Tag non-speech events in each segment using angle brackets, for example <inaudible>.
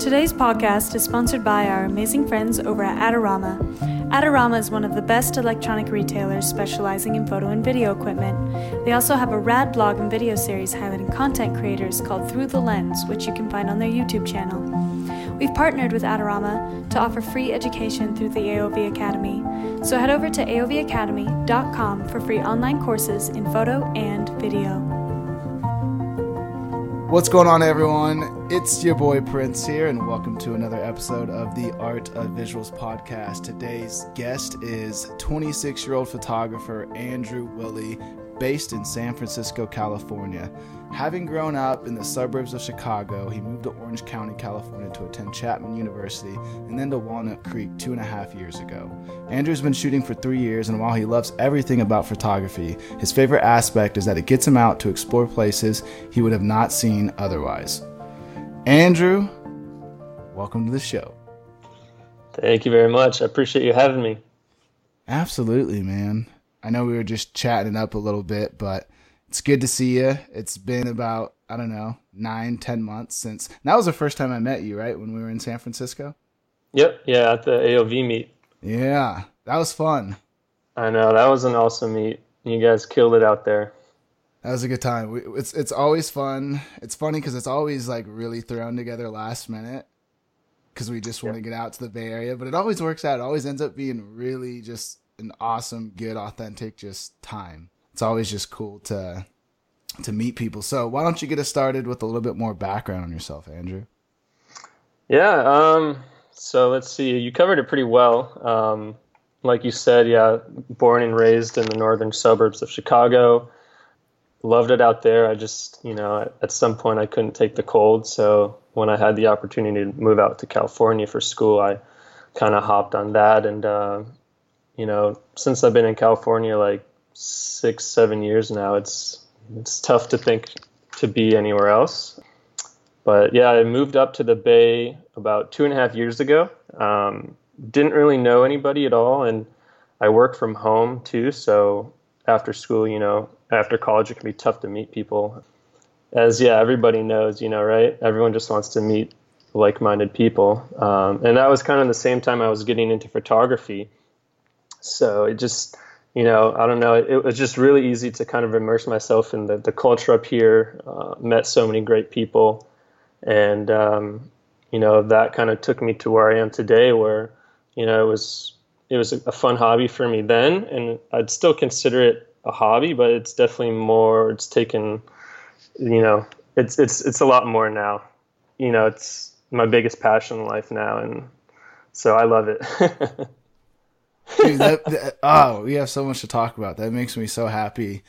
Today's podcast is sponsored by our amazing friends over at Adorama. Adorama is one of the best electronic retailers specializing in photo and video equipment. They also have a rad blog and video series highlighting content creators called Through the Lens, which you can find on their YouTube channel. We've partnered with Adorama to offer free education through the AOV Academy. So head over to aovacademy.com for free online courses in photo and video. What's going on, everyone? It's your boy Prince here, and welcome to another episode of the Art of Visuals podcast. Today's guest is 26 year old photographer Andrew Willie, based in San Francisco, California. Having grown up in the suburbs of Chicago, he moved to Orange County, California to attend Chapman University and then to Walnut Creek two and a half years ago. Andrew's been shooting for three years, and while he loves everything about photography, his favorite aspect is that it gets him out to explore places he would have not seen otherwise. Andrew, welcome to the show. Thank you very much. I appreciate you having me. Absolutely, man. I know we were just chatting up a little bit, but it's good to see you. It's been about, I don't know, nine, ten months since. That was the first time I met you, right? When we were in San Francisco? Yep. Yeah, at the AOV meet. Yeah, that was fun. I know. That was an awesome meet. You guys killed it out there. That was a good time. We, it's it's always fun. It's funny because it's always like really thrown together last minute because we just want to get out to the Bay Area. But it always works out. It always ends up being really just an awesome, good, authentic just time. It's always just cool to to meet people. So why don't you get us started with a little bit more background on yourself, Andrew? Yeah. Um. So let's see. You covered it pretty well. Um, like you said, yeah, born and raised in the northern suburbs of Chicago loved it out there. I just, you know, at some point I couldn't take the cold. So when I had the opportunity to move out to California for school, I kind of hopped on that. And, uh, you know, since I've been in California like six, seven years now, it's, it's tough to think to be anywhere else. But yeah, I moved up to the Bay about two and a half years ago. Um, didn't really know anybody at all. And I work from home too. So after school, you know, after college, it can be tough to meet people. As yeah, everybody knows, you know, right? Everyone just wants to meet like-minded people, um, and that was kind of the same time I was getting into photography. So it just, you know, I don't know, it, it was just really easy to kind of immerse myself in the, the culture up here. Uh, met so many great people, and um, you know, that kind of took me to where I am today, where you know, it was it was a, a fun hobby for me then, and I'd still consider it a hobby, but it's definitely more. It's taken, you know, it's it's it's a lot more now. You know, it's my biggest passion in life now, and so I love it. <laughs> Dude, that, that, oh, we have so much to talk about. That makes me so happy.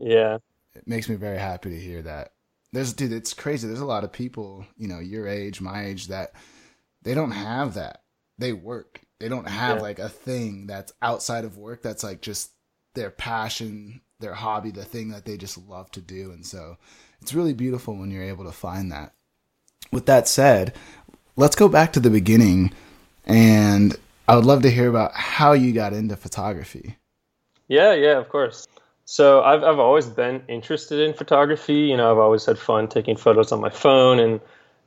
Yeah, it makes me very happy to hear that. There's, dude, it's crazy. There's a lot of people, you know, your age, my age, that they don't have that. They work. They don't have yeah. like a thing that's outside of work that's like just their passion, their hobby, the thing that they just love to do. And so it's really beautiful when you're able to find that. With that said, let's go back to the beginning and I would love to hear about how you got into photography. Yeah, yeah, of course. So I've I've always been interested in photography. You know, I've always had fun taking photos on my phone and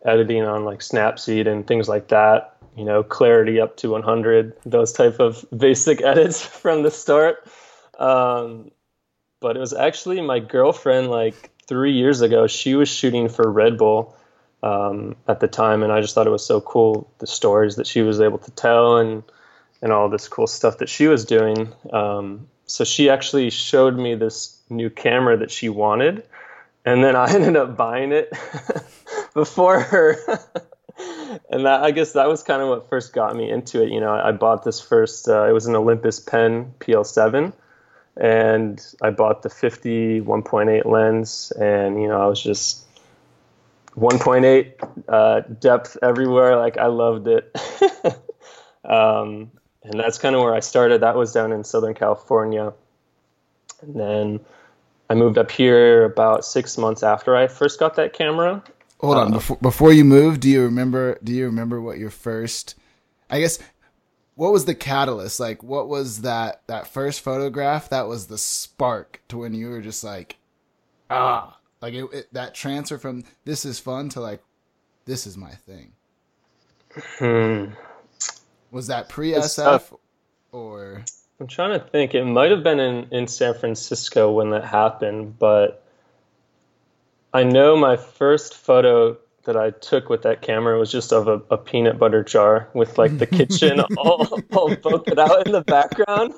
editing on like Snapseed and things like that. You know, clarity up to 100, those type of <laughs> basic edits from the start. Um, but it was actually my girlfriend like three years ago. She was shooting for Red Bull um, at the time, and I just thought it was so cool the stories that she was able to tell and and all this cool stuff that she was doing. Um, so she actually showed me this new camera that she wanted, and then I <laughs> ended up buying it <laughs> before her. <laughs> and that I guess that was kind of what first got me into it. You know, I bought this first. Uh, it was an Olympus Pen PL7 and I bought the 50 1.8 lens, and you know I was just 1.8 uh, depth everywhere. Like I loved it, <laughs> um, and that's kind of where I started. That was down in Southern California, and then I moved up here about six months after I first got that camera. Hold on, uh, before before you moved, do you remember? Do you remember what your first? I guess what was the catalyst? Like, what was that that first photograph? That was the spark to when you were just like, ah, like it, it, that transfer from this is fun to like, this is my thing. Hmm. Was that pre SF or I'm trying to think. It might have been in, in San Francisco when that happened, but I know my first photo that I took with that camera was just of a, a peanut butter jar with like the kitchen <laughs> all, all bolted out in the background.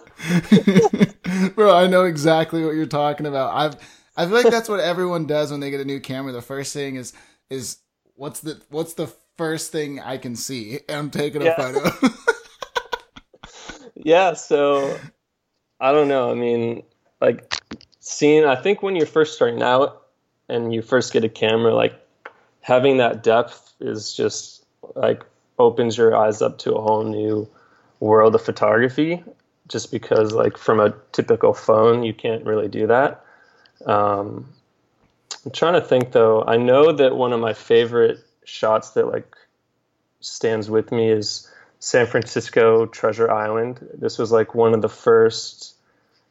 <laughs> Bro, I know exactly what you're talking about. I've I feel like that's what everyone does when they get a new camera. The first thing is is what's the what's the first thing I can see? I'm taking a Yeah. photo. <laughs> Yeah, so I don't know. I mean, like seeing, I think when you're first starting out and you first get a camera, like having that depth is just like opens your eyes up to a whole new world of photography. Just because, like, from a typical phone, you can't really do that. Um, I'm trying to think though. I know that one of my favorite shots that like stands with me is San Francisco Treasure Island. This was like one of the first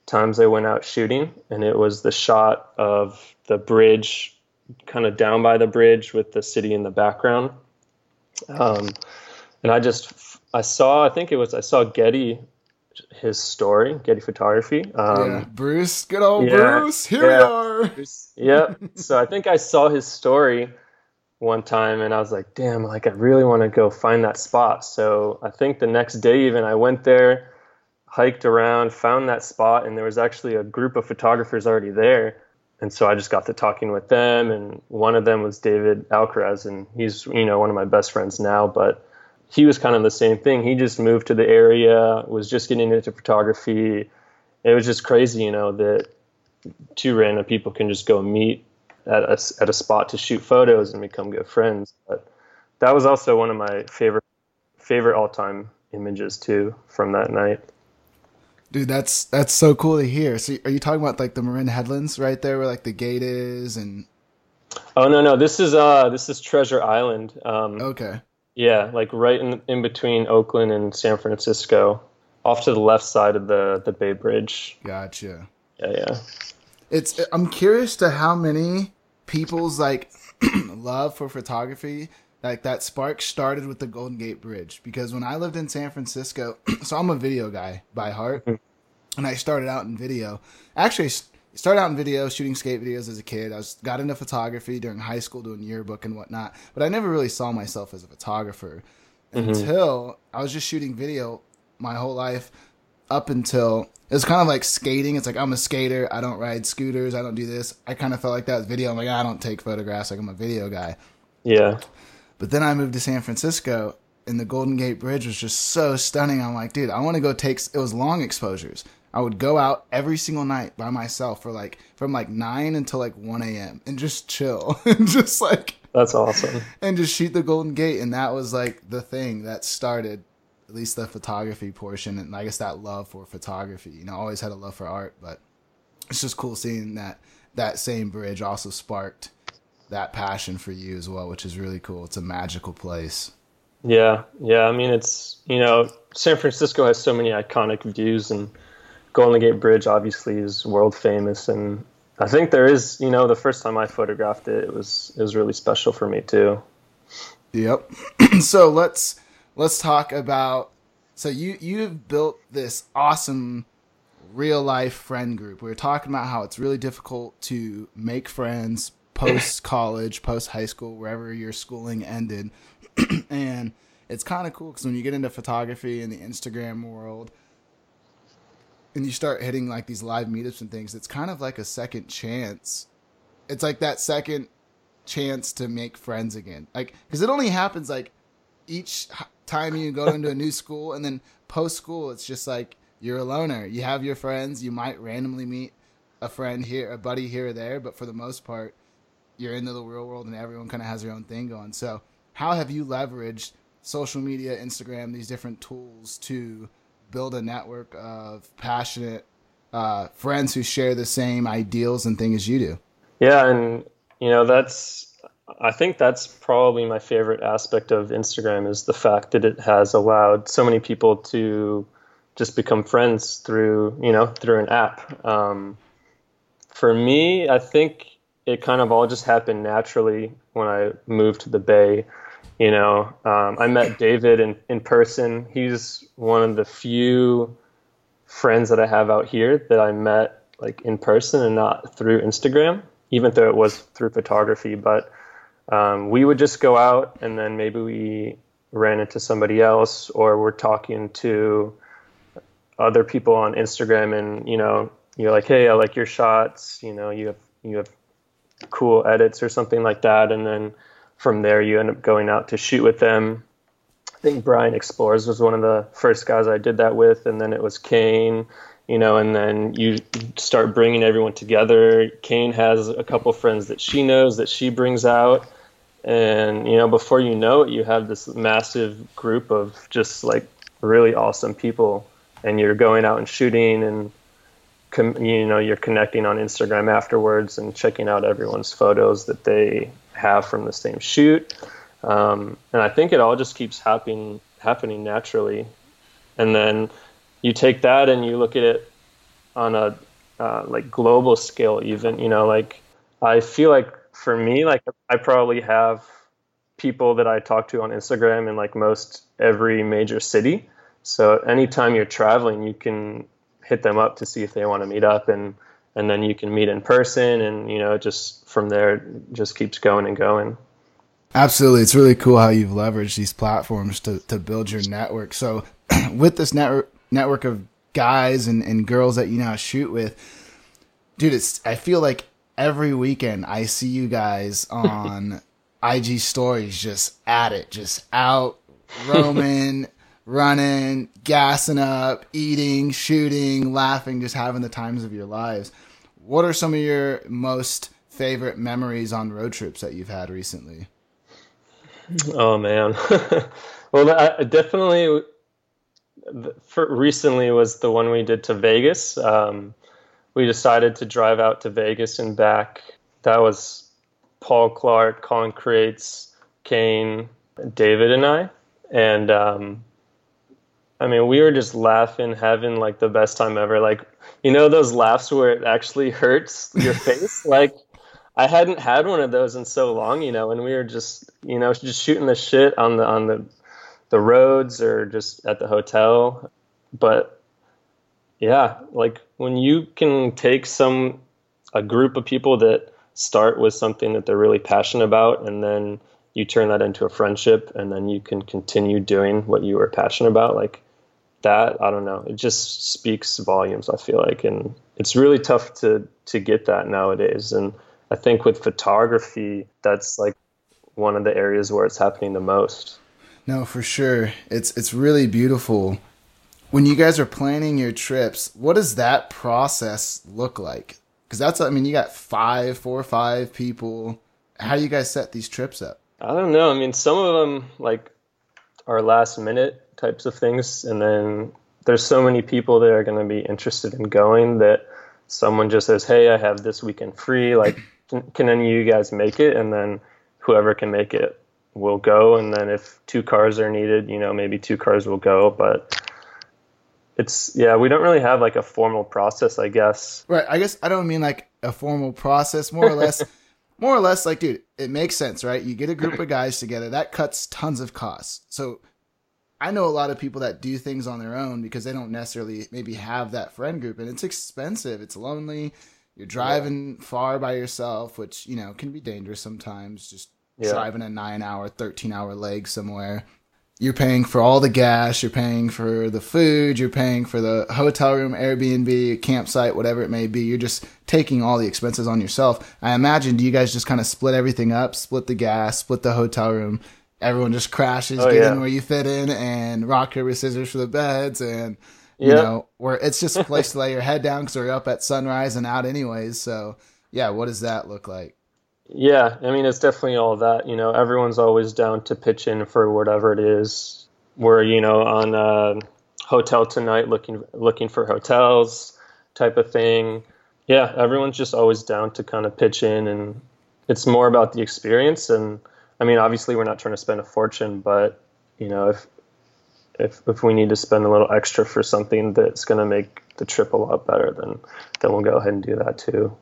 times I went out shooting, and it was the shot of the bridge, kind of down by the bridge with the city in the background. Um, and I just I saw I think it was I saw Getty his story Getty Photography. Um, yeah. Bruce, good old yeah, Bruce. Here we yeah. are. <laughs> yep. So I think I saw his story one time and I was like, damn, like I really want to go find that spot. So I think the next day even I went there, hiked around, found that spot and there was actually a group of photographers already there. And so I just got to talking with them and one of them was David Alcaraz and he's, you know, one of my best friends now, but he was kind of the same thing. He just moved to the area, was just getting into photography. It was just crazy, you know, that two random people can just go meet at a, at a spot to shoot photos and become good friends. But that was also one of my favorite favorite all time images too from that night. Dude, that's that's so cool to hear. So are you talking about like the Marin Headlands right there where like the gate is and Oh no no this is uh this is Treasure Island. Um, okay. Yeah, like right in in between Oakland and San Francisco, off to the left side of the the Bay Bridge. Gotcha. Yeah yeah. It's I'm curious to how many people's like <clears throat> love for photography like that spark started with the Golden Gate Bridge because when I lived in San Francisco, <clears throat> so I'm a video guy by heart, mm-hmm. and I started out in video. Actually, started out in video, shooting skate videos as a kid. I was got into photography during high school, doing yearbook and whatnot. But I never really saw myself as a photographer mm-hmm. until I was just shooting video my whole life up until it was kind of like skating. It's like I'm a skater. I don't ride scooters. I don't do this. I kind of felt like that with video. I'm like I don't take photographs. Like I'm a video guy. Yeah. But then I moved to San Francisco, and the Golden Gate Bridge was just so stunning. I'm like, dude, I want to go take. It was long exposures. I would go out every single night by myself for like from like nine until like one a.m. and just chill <laughs> and just like That's awesome. and just shoot the Golden Gate. And that was like the thing that started at least the photography portion, and I guess that love for photography. You know, I always had a love for art, but it's just cool seeing that that same bridge also sparked that passion for you as well, which is really cool. It's a magical place. Yeah, yeah. I mean, it's you know, San Francisco has so many iconic views, and Golden Gate Bridge obviously is world famous. And I think there is, you know, the first time I photographed it, it was it was really special for me too. Yep. <clears throat> so let's let's talk about so you you've built this awesome real life friend group. We were talking about how it's really difficult to make friends <coughs> post college, post high school, wherever your schooling ended. <clears throat> and it's kind of cool because when you get into photography in the Instagram world, and you start hitting like these live meetups and things, it's kind of like a second chance. It's like that second chance to make friends again. Like, because it only happens like each time you go into a new school, and then post school, it's just like you're a loner. You have your friends. You might randomly meet a friend here, a buddy here or there, but for the most part, you're into the real world, and everyone kind of has their own thing going. So, how have you leveraged social media, Instagram, these different tools to build a network of passionate uh, friends who share the same ideals and things as you do? Yeah, and you know, that's I think that's probably my favorite aspect of Instagram is the fact that it has allowed so many people to just become friends through you know through an app. Um, for me, I think it kind of all just happened naturally when I moved to the Bay. You know, um, I met David in, in person. He's one of the few friends that I have out here that I met like in person and not through Instagram, even though it was through photography. But um, we would just go out and then maybe we ran into somebody else or we're talking to other people on Instagram and you know you're like hey I like your shots you know you have you have cool edits or something like that and then from there you end up going out to shoot with them. I think Brian Explores was one of the first guys I did that with and then it was Kane you know and then you start bringing everyone together. Kane has a couple friends that she knows that she brings out and you know before you know it you have this massive group of just like really awesome people and you're going out and shooting and you know you're connecting on instagram afterwards and checking out everyone's photos that they have from the same shoot um, and i think it all just keeps happening happening naturally and then you take that and you look at it on a uh, like global scale even you know like i feel like for me, like I probably have people that I talk to on Instagram in like most every major city. So anytime you're traveling, you can hit them up to see if they want to meet up and and then you can meet in person and you know just from there just keeps going and going. Absolutely. It's really cool how you've leveraged these platforms to, to build your network. So <clears throat> with this network network of guys and, and girls that you now shoot with, dude, it's I feel like every weekend I see you guys <laughs> on IG stories just at it, just out roaming, <laughs> running, gassing up, eating, shooting, laughing, just having the times of your lives. What are some of your most favorite memories on road trips that you've had recently? Oh man. <laughs> well, I definitely for recently was the one we did to Vegas. Um, we decided to drive out to Vegas and back. That was Paul Clark, Colin Crates, Kane, David, and I. And um, I mean, we were just laughing, having like the best time ever. Like, you know, those laughs where it actually hurts your <laughs> face? like, I hadn't had one of those in so long, you know, and we were just, you know, just shooting the shit on the on the the roads or just at the hotel. But yeah, like when you can take some a group of people that start with something that they're really passionate about and then you turn that into a friendship and then you can continue doing what you were passionate about like that i don't know it just speaks volumes i feel like and it's really tough to to get that nowadays and i think with photography that's like one of the areas where it's happening the most no for sure it's it's really beautiful when you guys are planning your trips, what does that process look like? Because that's, I mean, you got five, four or five people. How do you guys set these trips up? I don't know. I mean, some of them like are last minute types of things, and then there's so many people that are going to be interested in going that someone just says, "Hey, I have this weekend free. Like, <clears throat> can, can any of you guys make it?" And then whoever can make it will go. And then if two cars are needed, you know, maybe two cars will go. But it's yeah we don't really have like a formal process i guess right i guess i don't mean like a formal process more or less <laughs> more or less like dude it makes sense right you get a group of guys together that cuts tons of costs so i know a lot of people that do things on their own because they don't necessarily maybe have that friend group and it's expensive it's lonely you're driving yeah. far by yourself which you know can be dangerous sometimes just yeah. driving a nine hour 13 hour leg somewhere you're paying for all the gas, you're paying for the food, you're paying for the hotel room, Airbnb, campsite, whatever it may be. You're just taking all the expenses on yourself. I imagine, do you guys just kind of split everything up, split the gas, split the hotel room? Everyone just crashes, oh, get yeah. in where you fit in, and rock paper scissors for the beds, and you yep. know where it's just a <laughs> place to lay your head down because we're up at sunrise and out anyways. So yeah, what does that look like? Yeah, I mean, it's definitely all that. You know, everyone's always down to pitch in for whatever it is. We're, you know, on a hotel tonight looking looking for hotels type of thing. Yeah, everyone's just always down to kind of pitch in, and it's more about the experience. And I mean, obviously, we're not trying to spend a fortune, but you know, if if if we need to spend a little extra for something that's going to make the trip a lot better, then then we'll go ahead and do that too.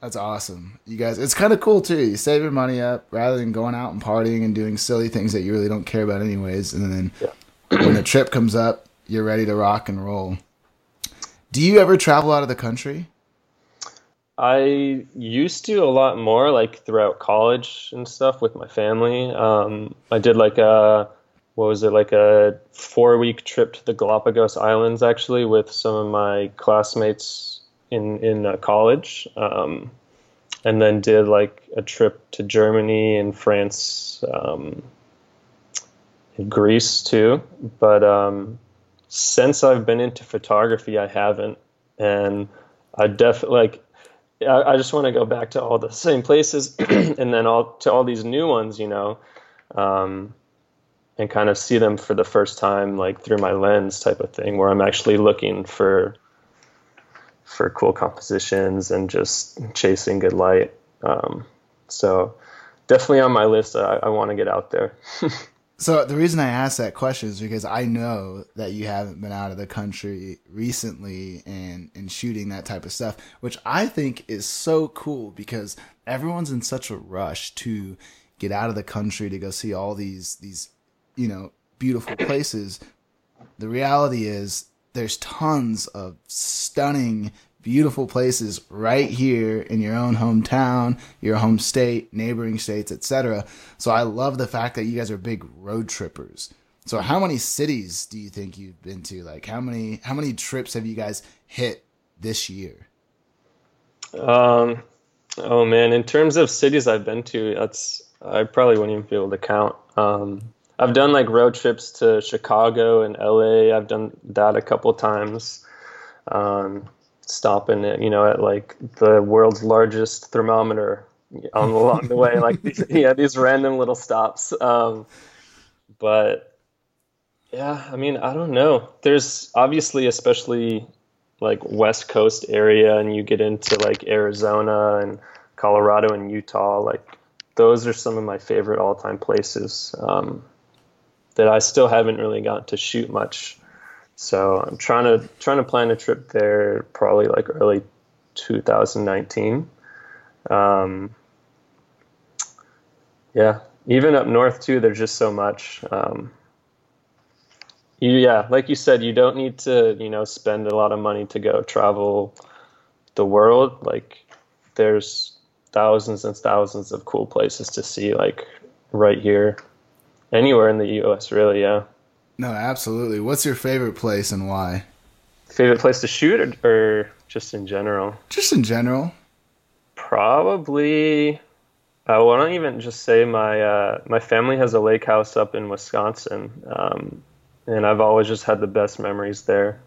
That's awesome. You guys, it's kind of cool too. You save your money up rather than going out and partying and doing silly things that you really don't care about anyways. And then yeah. <clears throat> when the trip comes up, you're ready to rock and roll. Do you ever travel out of the country? I used to a lot more, like throughout college and stuff with my family. Um, I did like a what was it like a four week trip to the Galapagos Islands actually with some of my classmates in in uh, college, um, and then did like a trip to Germany and France, um, and Greece too. But um, since I've been into photography, I haven't, and I definitely like. I, I just want to go back to all the same places, <clears throat> and then all to all these new ones, you know. Um, and kind of see them for the first time like through my lens type of thing where i'm actually looking for for cool compositions and just chasing good light um, so definitely on my list i, I want to get out there <laughs> so the reason i asked that question is because i know that you haven't been out of the country recently and and shooting that type of stuff which i think is so cool because everyone's in such a rush to get out of the country to go see all these these you know, beautiful places, the reality is there's tons of stunning, beautiful places right here in your own hometown, your home state, neighboring states, etc. So I love the fact that you guys are big road trippers. So how many cities do you think you've been to? Like how many how many trips have you guys hit this year? Um oh man, in terms of cities I've been to, that's I probably wouldn't even be able to count. Um I've done like road trips to Chicago and LA. I've done that a couple times. Um, stopping at you know at like the world's largest thermometer on along the way, like these, <laughs> yeah, these random little stops. Um, but yeah, I mean, I don't know. There's obviously, especially like West Coast area, and you get into like Arizona and Colorado and Utah. Like those are some of my favorite all-time places. Um, that I still haven't really gotten to shoot much. So I'm trying to trying to plan a trip there probably like early 2019. Um, yeah, even up north too. There's just so much. Um, you, yeah, like you said, you don't need to you know spend a lot of money to go travel the world. Like there's thousands and thousands of cool places to see like right here Anywhere in the U.S., really, yeah. No, absolutely. What's your favorite place and why? Favorite place to shoot, or, or just in general? Just in general. Probably. Uh, I don't even just say my uh, my family has a lake house up in Wisconsin, um, and I've always just had the best memories there.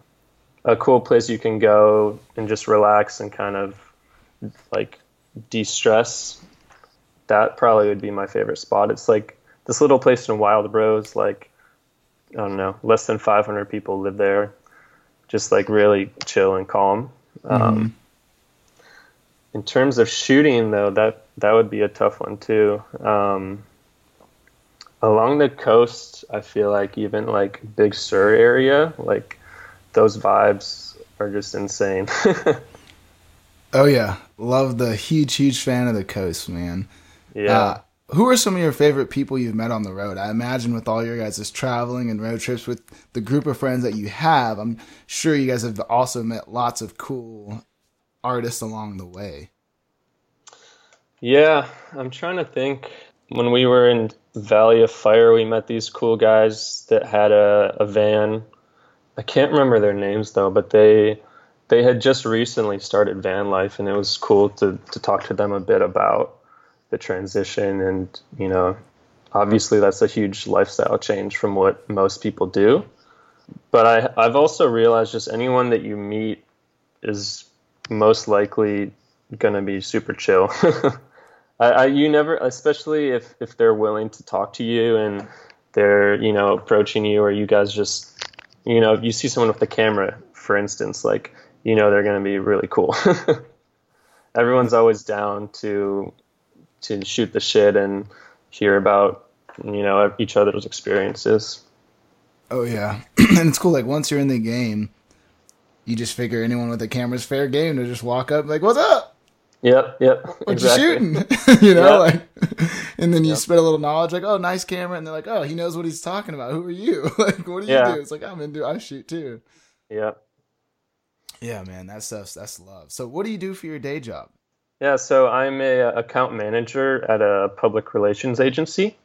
A cool place you can go and just relax and kind of like de-stress. That probably would be my favorite spot. It's like this little place in Wild Rose, like I don't know, less than 500 people live there, just like really chill and calm. Um, mm-hmm. Um, in terms of shooting, though, that that would be a tough one too. Um, along the coast, I feel like even like Big Sur area, like those vibes are just insane. <laughs> oh yeah, love the huge, huge fan of the coast, man. Yeah. Uh, who are some of your favorite people you've met on the road? I imagine with all your guys' traveling and road trips with the group of friends that you have, I'm sure you guys have also met lots of cool artists along the way. Yeah, I'm trying to think. When we were in Valley of Fire, we met these cool guys that had a, a van. I can't remember their names though, but they they had just recently started van life, and it was cool to to talk to them a bit about the transition and you know obviously that's a huge lifestyle change from what most people do. But I, i've also realized just anyone that you meet is most likely going to be super chill. <laughs> I, I, you never especially if if they're willing to talk to you and they're you know approaching you or you guys just you know if you see someone with the camera for instance like you know they're going to be really cool. <laughs> Everyone's always down to to shoot the shit and hear about you know each other's experiences. Oh yeah, <clears throat> and it's cool. Like once you're in the game, you just figure anyone with a camera is fair game to just walk up like, "What's up?" Yep, yep. What exactly. you shooting? <laughs> you know, Yep. like, <laughs> and then you Yep. spread a little knowledge, like, oh, nice camera, and they're like, oh, he knows what he's talking about. Who are you? <laughs> like, what do you Yeah. do? It's like I'm into, I shoot too. Yep. Yeah, man, that stuff's that's love. So, what do you do for your day job? Yeah, so I'm a account manager at a public relations agency.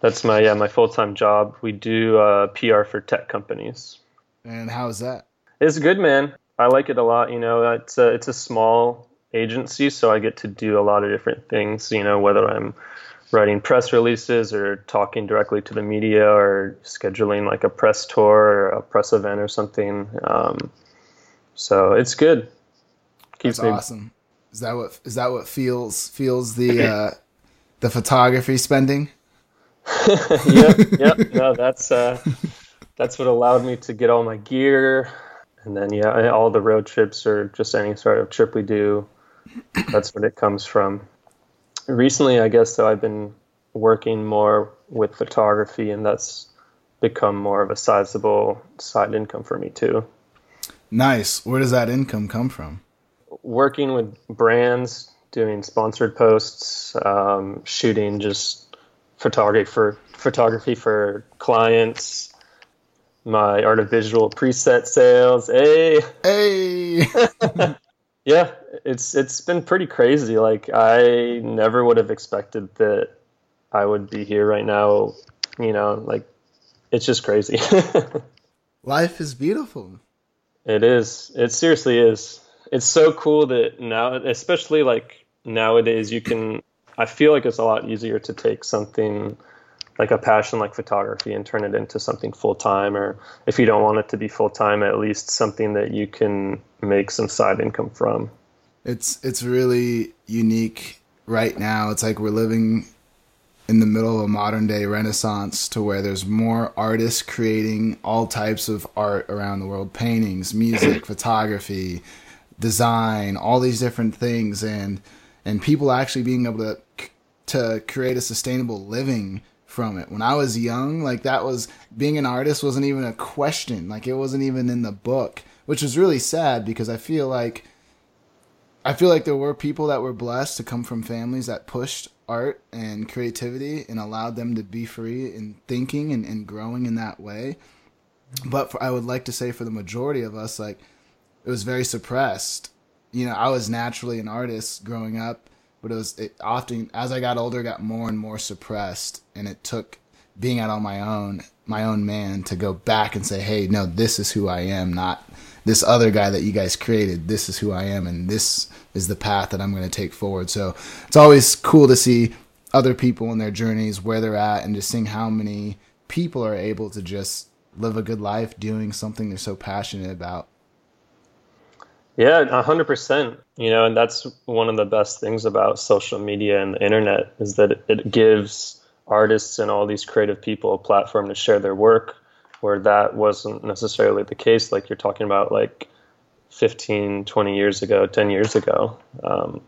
That's my yeah my full time job. We do uh, PR for tech companies. And how is that? It's good, man. I like it a lot. You know, it's a it's a small agency, so I get to do a lot of different things. You know, whether I'm writing press releases or talking directly to the media or scheduling like a press tour or a press event or something. Um, so it's good. Keeps That's me awesome. Is that what is that what feels feels the uh, <laughs> the photography spending? <laughs> yep, yep. No, that's uh, that's what allowed me to get all my gear, and then yeah, all the road trips or just any sort of trip we do. That's what it comes from. Recently, I guess though, I've been working more with photography, and that's become more of a sizable side income for me too. Nice. Where does that income come from? Working with brands, doing sponsored posts, um, shooting just photography for photography for clients. My art of visual preset sales. Hey, Hey, <laughs> <laughs> yeah, it's it's been pretty crazy. Like I never would have expected that I would be here right now. You know, like it's just crazy. <laughs> life is beautiful. It is. It seriously is. It's so cool that now, especially like nowadays, you can. I feel like it's a lot easier to take something like a passion like photography and turn it into something full time, or if you don't want it to be full time, at least something that you can make some side income from. It's it's really unique right now. It's like we're living in the middle of a modern day renaissance to where there's more artists creating all types of art around the world, paintings, music, <clears throat> photography, design, all these different things and and people actually being able to to create a sustainable living from it. When I was young, like that was being an artist wasn't even a question. Like it wasn't even in the book, which was really sad because I feel like I feel like there were people that were blessed to come from families that pushed art and creativity and allowed them to be free in thinking and, and growing in that way. But for, I would like to say for the majority of us, like it was very suppressed. You know, I was naturally an artist growing up, but it was it often as I got older, got more and more suppressed, and it took being out on my own, my own man, to go back and say, "Hey, no, this is who I am, not this other guy that you guys created. This is who I am, and this is the path that I'm going to take forward." So it's always cool to see other people in their journeys, where they're at, and just seeing how many people are able to just live a good life doing something they're so passionate about. Yeah, a hundred percent. You know, and that's one of the best things about social media and the internet is that it, it gives artists and all these creative people a platform to share their work, where that wasn't necessarily the case. Like you're talking about, like 15, 20 years ago, 10 years ago. Um,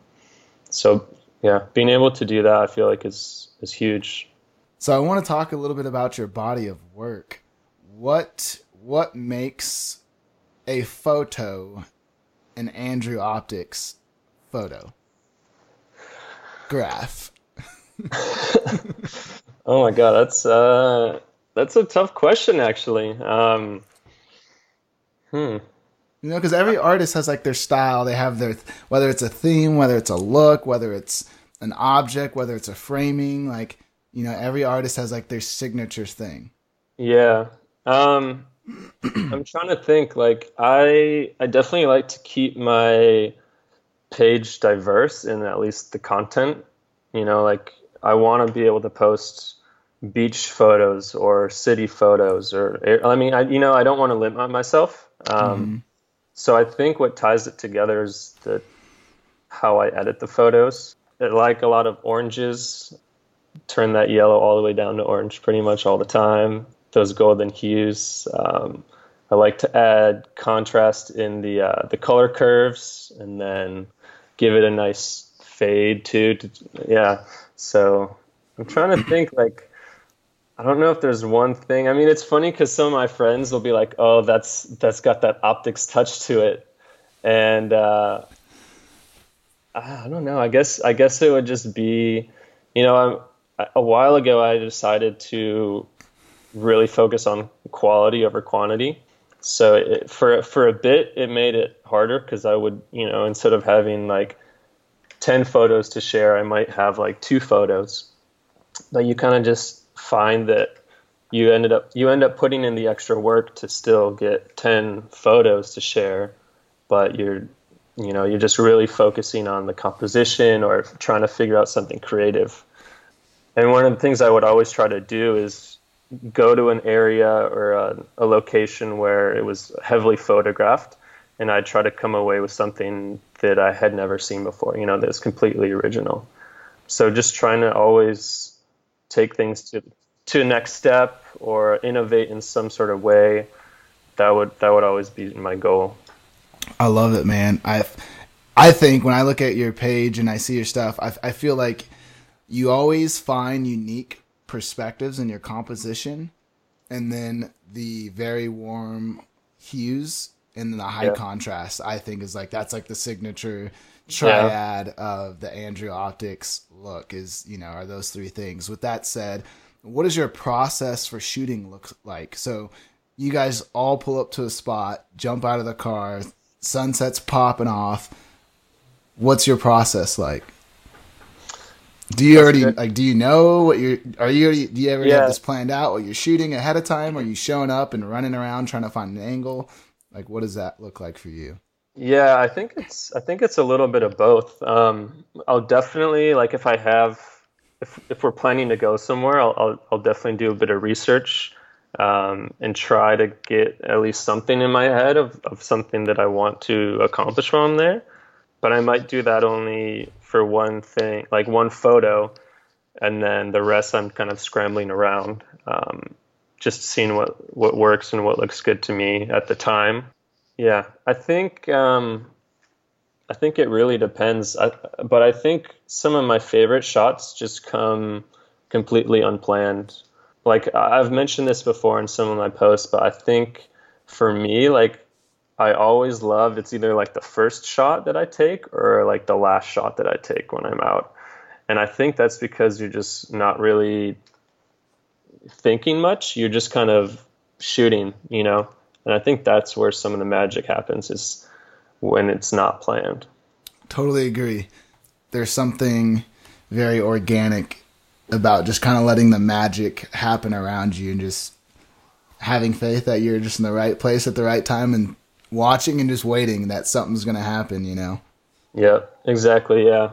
so yeah, being able to do that, I feel like is is huge. So I want to talk a little bit about your body of work. What what makes a photo an Andrew Optics photo? Graph. <laughs> Oh my god, that's uh, that's a tough question actually. Um, hmm. You know, because every artist has like their style. They have their whether it's a theme, whether it's a look, whether it's an object, whether it's a framing. Like you know, every artist has like their signature thing. Yeah. Um, I'm trying to think. Like, I I definitely like to keep my page diverse in at least the content. You know, like I want to be able to post beach photos or city photos, or I mean, I you know, I don't want to limit myself. Um, So I think what ties it together is the how I edit the photos. I like a lot of oranges. Turn that yellow all the way down to orange pretty much all the time. Those golden hues. Um, I like to add contrast in the uh, the color curves and then give it a nice fade too. To, yeah. So I'm trying to think like I don't know if there's one thing. I mean, it's funny because some of my friends will be like, "Oh, that's that's got that optics touch to it," and uh, I don't know. I guess I guess it would just be, you know, I'm, a while ago I decided to really focus on quality over quantity. So it, for for a bit, it made it harder because I would, you know, instead of having like ten photos to share, I might have like two photos. But you kind of just find that you ended up you end up putting in the extra work to still get 10 photos to share but you're you know you're just really focusing on the composition or trying to figure out something creative and one of the things i would always try to do is go to an area or a, a location where it was heavily photographed and i'd try to come away with something that i had never seen before you know that's completely original. So just trying to always take things to to a next step or innovate in some sort of way that would that would always be my goal. I love it man. I i think when i look at your page and i see your stuff i, I feel like you always find unique perspectives in your composition and then the very warm hues and then the high yeah. contrast i think is like that's like the signature triad yeah. of the andrew optics look is you know are those three things with that said what does your process for shooting look like? So you guys all pull up to a spot, jump out of the car, sunset's popping off. What's your process like? Do you already like? Do you know what you're? Are you already? Do you ever yeah. have this planned out? What you're shooting ahead of time? Or are you showing up and running around trying to find an angle? Like, what does that look like for you? Yeah, I think it's. I think it's a little bit of both. Um, I'll definitely like if I have if if we're planning to go somewhere, I'll I'll, I'll definitely do a bit of research um, and try to get at least something in my head of, of something that I want to accomplish while I'm there. But I might do that only for one thing, like one photo, and then the rest I'm kind of scrambling around, um, just seeing what what works and what looks good to me at the time. Yeah, I think um, I think it really depends. I, but I think some of my favorite shots just come completely unplanned. Like I've mentioned this before in some of my posts, but I think for me, like I always love it's either like the first shot that I take or like the last shot that I take when I'm out. And I think that's because you're just not really thinking much. You're just kind of shooting, you know? And I think that's where some of the magic happens is when it's not planned. Totally agree. There's something very organic about just kind of letting the magic happen around you and just having faith that you're just in the right place at the right time and watching and just waiting that something's going to happen, you know? Yeah, exactly. Yeah.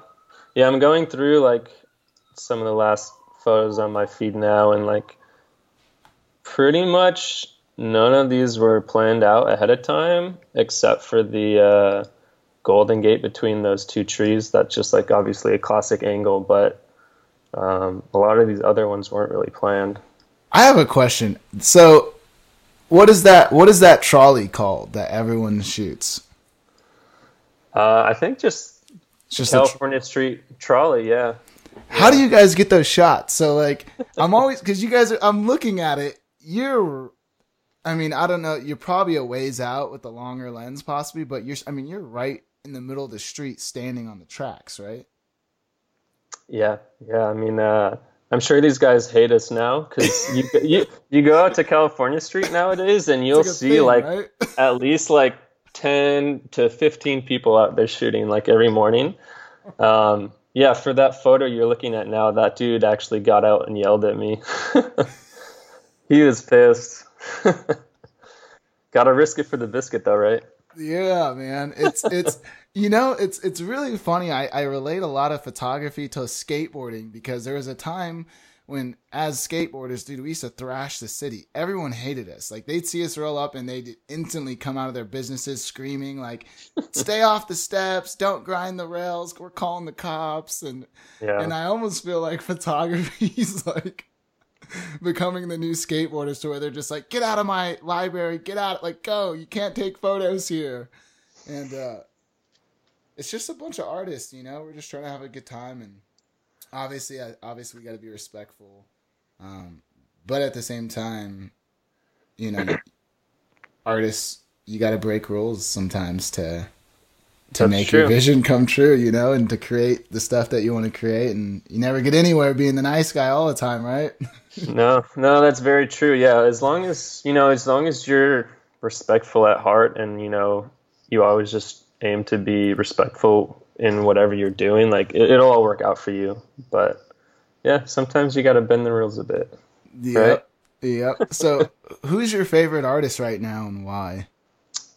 Yeah, I'm going through like some of the last photos on my feed now and like pretty much none of these were planned out ahead of time except for the uh, golden gate between those two trees that's just like obviously a classic angle but um, a lot of these other ones weren't really planned i have a question so what is that what is that trolley called that everyone shoots uh, i think just, just california tr- street trolley yeah how do you guys get those shots so like i'm always because you guys are i'm looking at it you're I mean, I don't know. You're probably a ways out with the longer lens, possibly, but you're. I mean, you're right in the middle of the street, standing on the tracks, right? Yeah, yeah. I mean, uh, I'm sure these guys hate us now because you you you go out to California Street nowadays, and you'll like see thing, like right? <laughs> at least like ten to fifteen people out there shooting like every morning. Um, yeah, for that photo you're looking at now, that dude actually got out and yelled at me. <laughs> he was pissed. <laughs> Gotta risk it for the biscuit, though, right? Yeah, man. It's it's <laughs> you know it's it's really funny. I I relate a lot of photography to skateboarding because there was a time when as skateboarders, dude, we used to thrash the city. Everyone hated us. Like they'd see us roll up and they'd instantly come out of their businesses screaming like, "Stay <laughs> off the steps! Don't grind the rails! We're calling the cops!" And yeah. and I almost feel like <laughs> photography is like <laughs> becoming the new skateboarders to where they're just like, get out of my library, get out, like go, you can't take photos here. And uh it's just a bunch of artists, you know. We're just trying to have a good time, and obviously, obviously, we got to be respectful. Um, but at the same time, you know, artists, you got to break rules sometimes to to That's make true. your vision come true, you know, and to create the stuff that you want to create. And you never get anywhere being the nice guy all the time, right? <laughs> no, no, that's very true. Yeah, as long as you know, as long as you're respectful at heart, and you know, you always just aim to be respectful in whatever you're doing, like it, will all work out for you. But yeah, sometimes you got to bend the rules a bit. Yeah. Right? Yep. So, who's your favorite artist right now and why?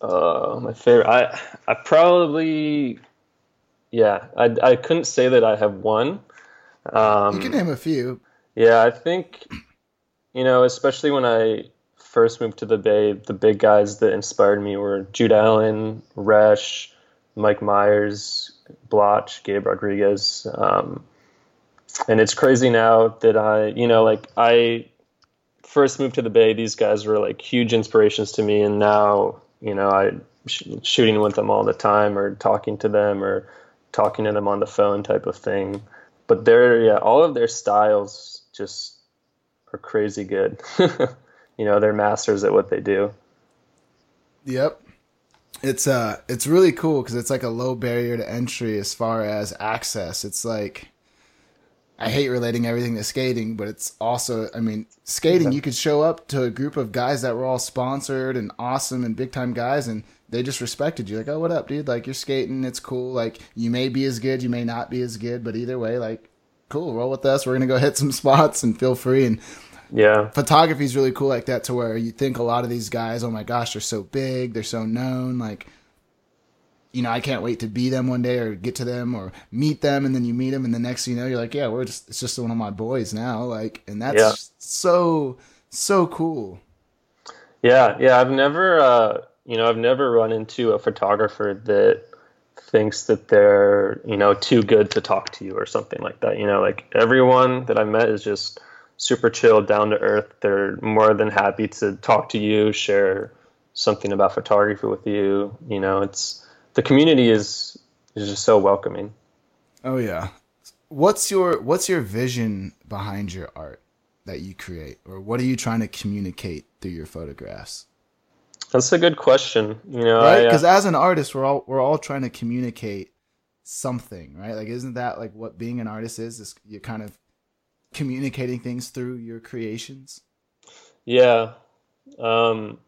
Uh, my favorite. I I probably, yeah. I I couldn't say that I have one. Um, you can name a few. Yeah, I think, you know, especially when I first moved to the Bay, the big guys that inspired me were Jude Allen, Resh, Mike Myers, Blotch, Gabe Rodriguez. Um, and it's crazy now that I, you know, like I first moved to the Bay, these guys were like huge inspirations to me, and now you know I sh- shooting with them all the time, or talking to them, or talking to them on the phone type of thing. But they're yeah, all of their styles just are crazy good. <laughs> you know, they're masters at what they do. Yep. It's uh it's really cool cuz it's like a low barrier to entry as far as access. It's like I hate relating everything to skating, but it's also, I mean, skating, you could show up to a group of guys that were all sponsored and awesome and big time guys, and they just respected you. Like, oh, what up, dude? Like, you're skating, it's cool. Like, you may be as good, you may not be as good, but either way, like, cool, roll with us. We're going to go hit some spots and feel free. And yeah, photography is really cool like that to where you think a lot of these guys, oh my gosh, they're so big, they're so known. Like, you know, I can't wait to be them one day or get to them or meet them. And then you meet them, and the next thing you know, you're like, yeah, we're just, it's just one of my boys now. Like, and that's yeah. so, so cool. Yeah. Yeah. I've never, uh, you know, I've never run into a photographer that thinks that they're, you know, too good to talk to you or something like that. You know, like everyone that I met is just super chill, down to earth. They're more than happy to talk to you, share something about photography with you. You know, it's, the community is is just so welcoming. Oh yeah. What's your what's your vision behind your art that you create or what are you trying to communicate through your photographs? That's a good question. You know, right? Because uh, as an artist, we're all we're all trying to communicate something, right? Like, isn't that like what being an artist is? Is you're kind of communicating things through your creations? Yeah. Um,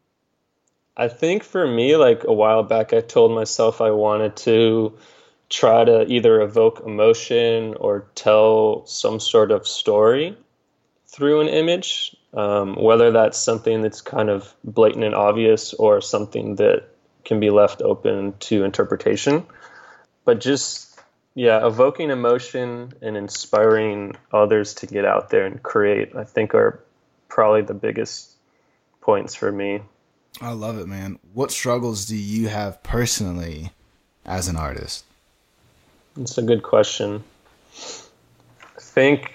I think for me, like a while back, I told myself I wanted to try to either evoke emotion or tell some sort of story through an image, um, whether that's something that's kind of blatant and obvious or something that can be left open to interpretation. But just, yeah, evoking emotion and inspiring others to get out there and create, I think, are probably the biggest points for me. I love it, man. What struggles do you have personally as an artist? It's a good question. I think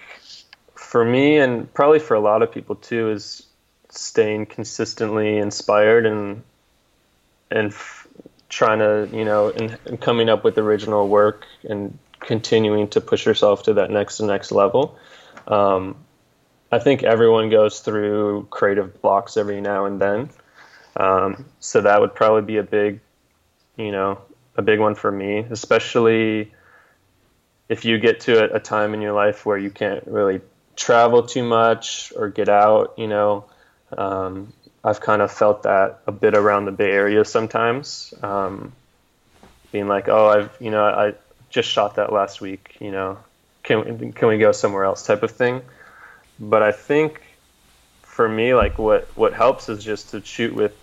for me, and probably for a lot of people too, is staying consistently inspired and and f- trying to you know and, and, coming up with original work and continuing to push yourself to that next and next level. Um, I think everyone goes through creative blocks every now and then. Um, so that would probably be a big, you know, a big one for me, especially if you get to a, a time in your life where you can't really travel too much or get out, you know. Um, I've kind of felt that a bit around the Bay Area sometimes, um, being like, oh, I've, you know, I just shot that last week, you know, can, can we go somewhere else type of thing. But I think for me, like what, what helps is just to shoot with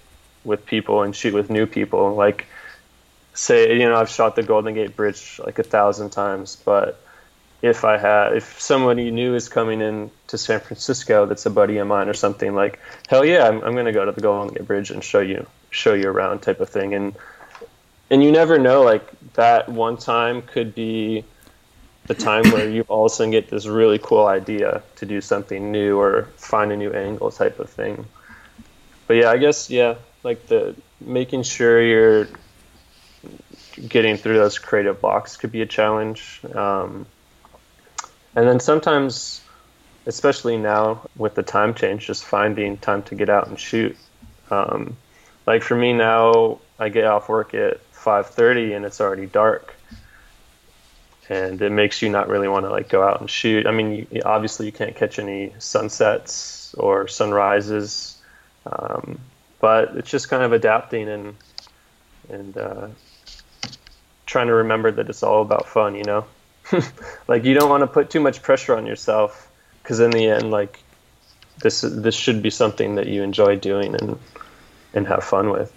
with people and shoot with new people. Like, say, you know, I've shot the Golden Gate Bridge like a thousand times, but if I had, if somebody new is coming in to San Francisco that's a buddy of mine or something, like, hell yeah, I'm, I'm going to go to the Golden Gate Bridge and show you, show you around type of thing. And, and you never know, like, that one time could be the time where you all of a sudden get this really cool idea to do something new or find a new angle type of thing. But yeah, I guess, yeah, like the making sure you're getting through those creative blocks could be a challenge. Um, and then sometimes, especially now with the time change, just finding time to get out and shoot. Um, like for me now, I get off work at 5:30 and it's already dark and it makes you not really want to like go out and shoot I mean you, obviously you can't catch any sunsets or sunrises um, but it's just kind of adapting and and uh, trying to remember that it's all about fun you know? <laughs> Like you don't want to put too much pressure on yourself because in the end like this this should be something that you enjoy doing and and have fun with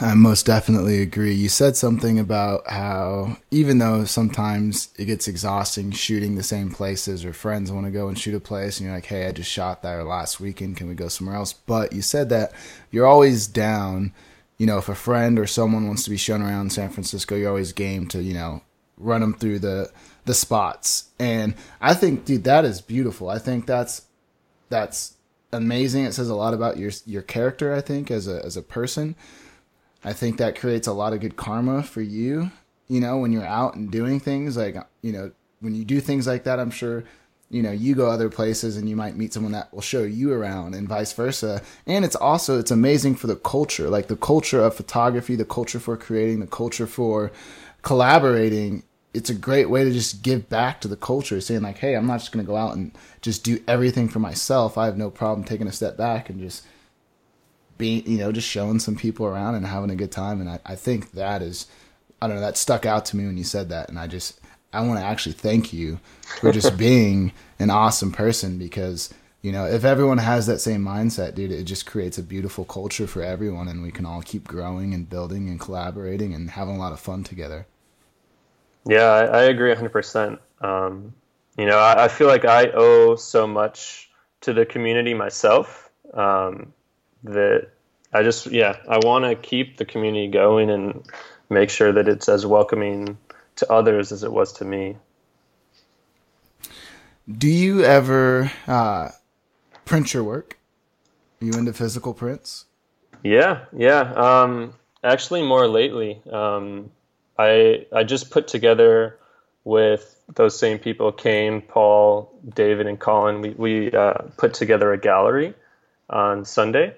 I most definitely agree. You said something about how even though sometimes it gets exhausting shooting the same places or friends want to go and shoot a place and you're like, "Hey, I just shot there last weekend. Can we go somewhere else?" But you said that you're always down, you know, if a friend or someone wants to be shown around San Francisco, you're always game to, you know, run them through the the spots. And I think dude, that is beautiful. I think that's that's amazing. It says a lot about your your character, I think, as a as a person I think that creates a lot of good karma for you. You know, when you're out and doing things like, you know, when you do things like that, I'm sure, you know, you go other places and you might meet someone that will show you around and vice versa. And it's also, it's amazing for the culture, like the culture of photography, the culture for creating, the culture for collaborating. It's a great way to just give back to the culture, saying like, "Hey, I'm not just going to go out and just do everything for myself. I have no problem taking a step back and just being, you know, just showing some people around and having a good time. And I, I think that is, I don't know, that stuck out to me when you said that. And I just, I want to actually thank you for just <laughs> being an awesome person because, you know, if everyone has that same mindset, dude, it just creates a beautiful culture for everyone and we can all keep growing and building and collaborating and having a lot of fun together. Yeah, I, I agree 100%. Um, you know, I, I, feel like I owe so much to the community myself. Um, that I just yeah I want to keep the community going and make sure that it's as welcoming to others as it was to me. Do you ever uh, print your work? Are you into physical prints? Yeah, yeah. Um, actually, more lately. Um, I I just put together with those same people, Kane, Paul, David, and Colin. We we uh, put together a gallery on Sunday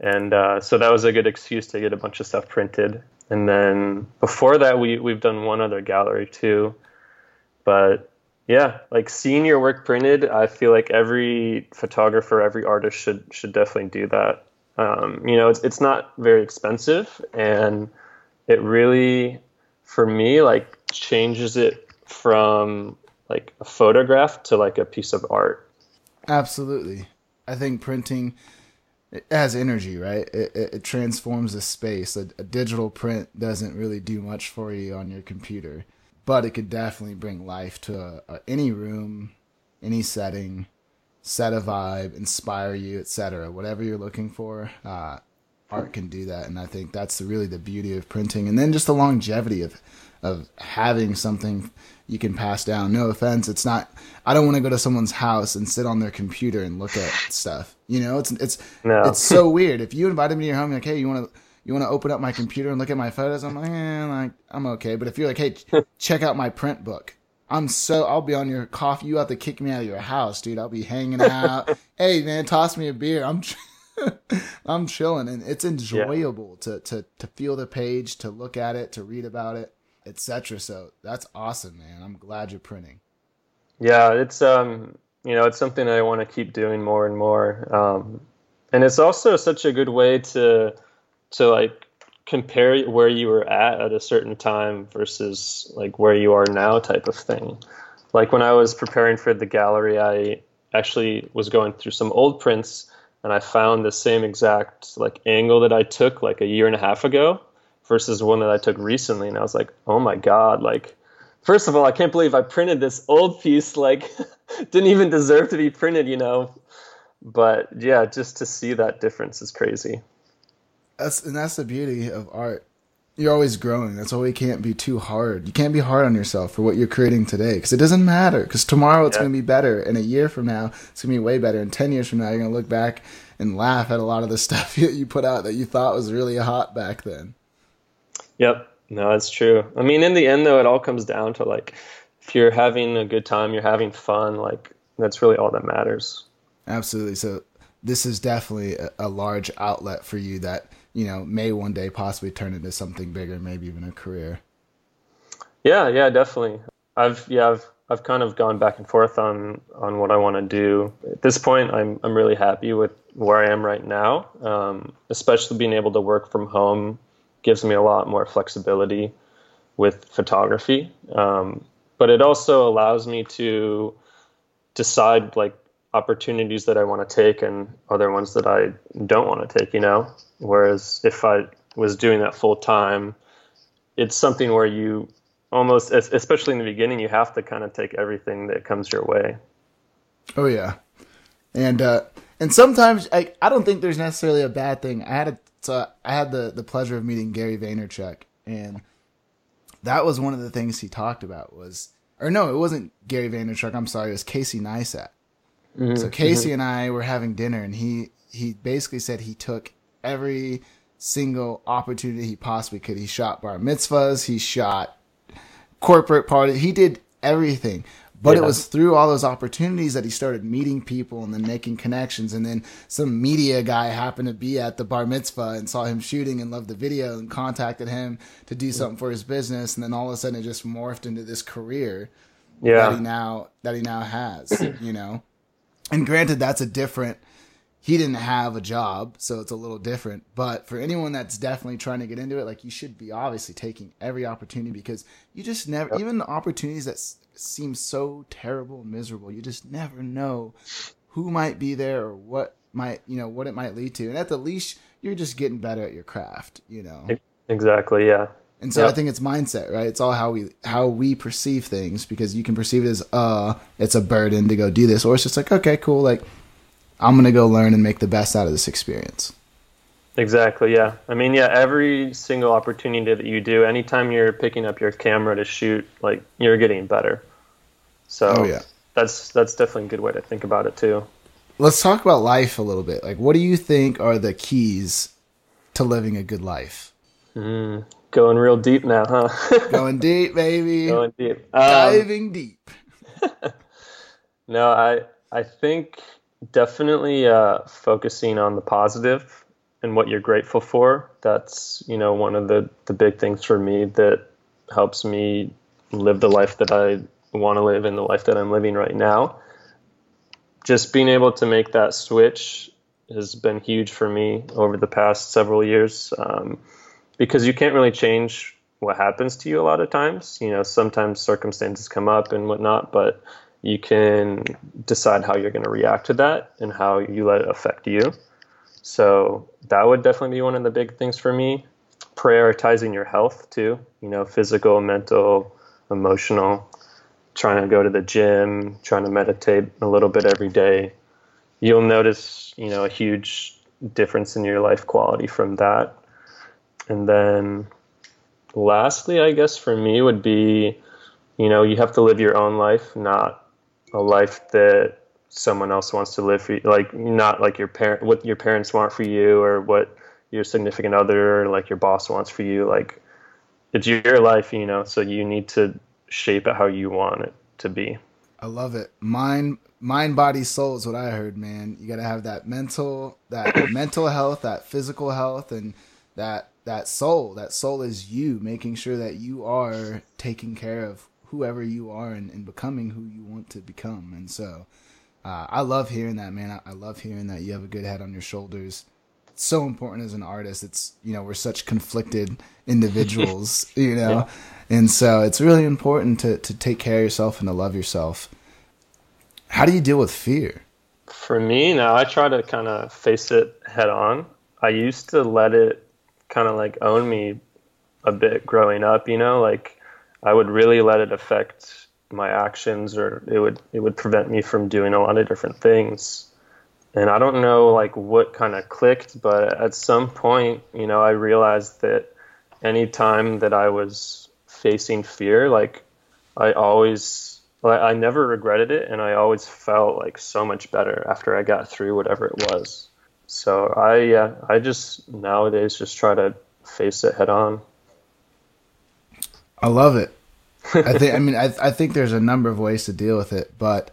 and uh, so that was a good excuse to get a bunch of stuff printed. And then before that, we we've done one other gallery too, but yeah, like seeing your work printed, I feel like every photographer, every artist should should definitely do that. Um, you know, it's it's not very expensive, and it really, for me, like changes it from like a photograph to like a piece of art. Absolutely, I think printing it has energy, right? It, it, it transforms the space. A, a, digital print doesn't really do much for you on your computer, but it could definitely bring life to a, a, any room, any setting, set a vibe, inspire you, etc. Whatever you're looking for, uh, art can do that, and I think that's really the beauty of printing. And then just the longevity of of having something you can pass down. No offense, it's not. I don't want to go to someone's house and sit on their computer and look at <laughs> stuff. You know, it's it's no. it's so weird. If you invited me to your home, like, hey, you want to you want to open up my computer and look at my photos? I'm like, eh, like I'm okay. But if you're like, hey, <laughs> check out my print book. I'm so I'll be on your coffee. You have to kick me out of your house, dude. I'll be hanging out. <laughs> hey man, toss me a beer. I'm I'm chilling, and it's enjoyable yeah. to to to feel the page, to look at it, to read about it etc. So that's awesome, man. I'm glad you're printing. Yeah, it's um, you know, it's something I want to keep doing more and more. Um, and it's also such a good way to to like compare where you were at at a certain time versus like where you are now type of thing. Like when I was preparing for the gallery, I actually was going through some old prints and I found the same exact like angle that I took like a year and a half ago versus one that I took recently, and I was like, oh my god, like. First of all, I can't believe I printed this old piece. Like, <laughs> didn't even deserve to be printed, you know. But yeah, just to see that difference is crazy. That's and that's the beauty of art you're always growing. That's why you can't be too hard. You can't be hard on yourself for what you're creating today because it doesn't matter. Because tomorrow it's yeah. going to be better, and a year from now it's going to be way better, and ten years from now you're going to look back and laugh at a lot of the <laughs> stuff you put out that you thought was really hot back then. Yep. No, that's true. I mean, in the end, though, it all comes down to like, if you're having a good time, you're having fun, like, that's really all that matters. Absolutely. So, this is definitely a, a large outlet for you that you know may one day possibly turn into something bigger, maybe even a career. Yeah, yeah, definitely. I've yeah, I've I've kind of gone back and forth on on what I want to do. At this point, I'm I'm really happy with where I am right now. Um, especially being able to work from home gives me a lot more flexibility with photography. Um, but it also allows me to decide like opportunities that I want to take and other ones that I don't want to take. You know, whereas if I was doing that full time, it's something where you almost, especially in the beginning, you have to kind of take everything that comes your way. Oh yeah, and uh, and sometimes I I don't think there's necessarily a bad thing. I had a, so I had the the pleasure of meeting Gary Vaynerchuk, and that was one of the things he talked about was, or no, it wasn't Gary Vaynerchuk. I'm sorry, it was Casey Neistat. Mm-hmm. So Casey mm-hmm. and I were having dinner, and he he basically said he took every single opportunity he possibly could. He shot bar mitzvahs, he shot corporate party. He did everything. But yeah. it was through all those opportunities that he started meeting people and then making connections. And then some media guy happened to be at the bar mitzvah and saw him shooting and loved the video and contacted him to do something for his business. And then all of a sudden it just morphed into this career yeah. that he now that he now has, you know. And granted, that's a different he didn't have a job, so it's a little different. But for anyone that's definitely trying to get into it, like you should be obviously taking every opportunity because you just never, yep. even the opportunities that s- seem so terrible and miserable, you just never know who might be there or what might, you know, what it might lead to. And at the least, you're just getting better at your craft, you know. Exactly. Yeah. And so yep. I think it's mindset, right? It's all how we how we perceive things because you can perceive it as uh it's a burden to go do this, or it's just like okay, cool, like I'm going to go learn and make the best out of this experience. Exactly. Yeah. I mean, yeah, every single opportunity that you do, anytime you're picking up your camera to shoot, like you're getting better. So oh, yeah. that's, that's definitely a good way to think about it too. Let's talk about life a little bit. Like, what do you think are the keys to living a good life? Mm, going real deep now, huh? <laughs> going deep, baby. Going deep. Um, Diving deep. <laughs> no, I, I think definitely uh, focusing on the positive and what you're grateful for. That's you know one of the the big things for me that helps me live the life that I want to live and the life that I'm living right now. Just being able to make that switch has been huge for me over the past several years um, because you can't really change what happens to you a lot of times. You know, sometimes circumstances come up and whatnot, but you can decide how you're going to react to that and how you let it affect you. So that would definitely be one of the big things for me. Prioritizing your health too, you know, physical, mental, emotional, trying to go to the gym, trying to meditate a little bit every day. You'll notice, you know, a huge difference in your life quality from that. And then lastly, I guess for me would be, you know, you have to live your own life, not a life that someone else wants to live for you, like not like your parent, what your parents want for you, or what your significant other, like your boss wants for you. Like it's your life, you know, so you need to shape it how you want it to be. I love it. Mind, mind, body, soul is what I heard, man. You got to have that mental, that <coughs> mental health, that physical health, and that that soul. That soul is you, making sure that you are taking care of whoever you are and, and becoming who you want to become. And so uh, I love hearing that, man. I, I, love hearing that you have a good head on your shoulders. It's so important as an artist. It's, you know, we're such conflicted <laughs> individuals, you know, yeah. and so it's really important to, to take care of yourself and to love yourself. How do you deal with fear? For me now, I try to kind of face it head on. I used to let it kind of like own me a bit growing up, you know, like I would really let it affect my actions or it would it would prevent me from doing a lot of different things. And I don't know like what kind of clicked, but at some point, you know, I realized that any time that I was facing fear, like I always like, I never regretted it and I always felt like so much better after I got through whatever it was. So I yeah, I just nowadays just try to face it head on. I love it. I think. I mean, I I think there's a number of ways to deal with it, but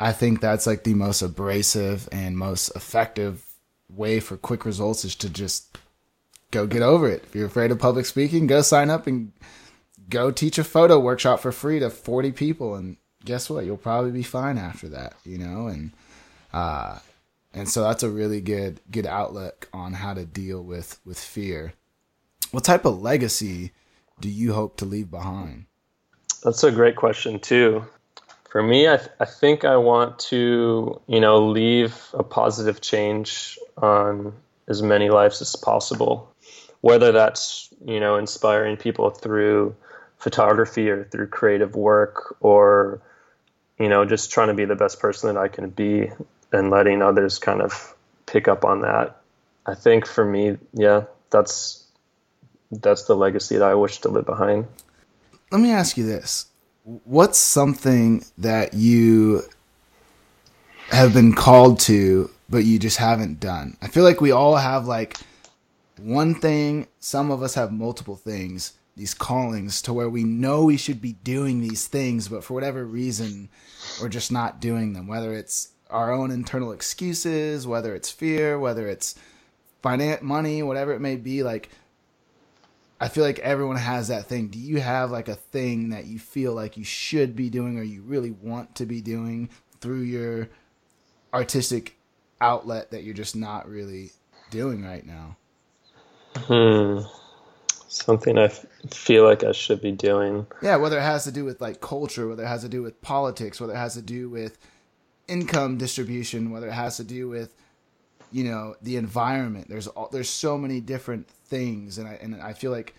I think that's like the most abrasive and most effective way for quick results is to just go get over it. If you're afraid of public speaking, go sign up and go teach a photo workshop for free to 40 people. And guess what? You'll probably be fine after that, you know? And, uh, and so that's a really good, good outlook on how to deal with, with fear. What type of legacy do you hope to leave behind? That's a great question too. For me, I, th- I think I want to, you know, leave a positive change on as many lives as possible. Whether that's, you know, inspiring people through photography or through creative work or, you know, just trying to be the best person that I can be and letting others kind of pick up on that. I think for me, yeah, that's that's the legacy that I wish to leave behind. Let me ask you this. What's something that you have been called to but you just haven't done? I feel like we all have like one thing, some of us have multiple things, these callings to where we know we should be doing these things but for whatever reason we're just not doing them, whether it's our own internal excuses, whether it's fear, whether it's finance, money, whatever it may be, like I feel like everyone has that thing. Do you have like a thing that you feel like you should be doing or you really want to be doing through your artistic outlet that you're just not really doing right now? Hmm. Something I f- feel like I should be doing. Yeah, whether it has to do with like culture, whether it has to do with politics, whether it has to do with income distribution, whether it has to do with you know the environment. There's all, there's so many different things, and I and I feel like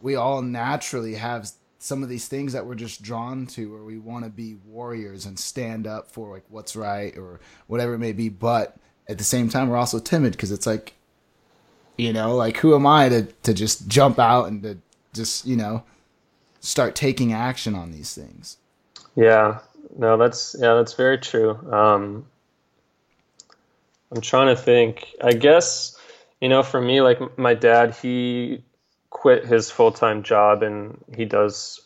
we all naturally have some of these things that we're just drawn to, where we want to be warriors and stand up for like what's right or whatever it may be. But at the same time, we're also timid because it's like, you know, like who am I to to just jump out and to just you know start taking action on these things? Yeah, no, that's yeah, that's very true. Um, I'm trying to think. I guess you know, for me, like my dad, he quit his full time job and he does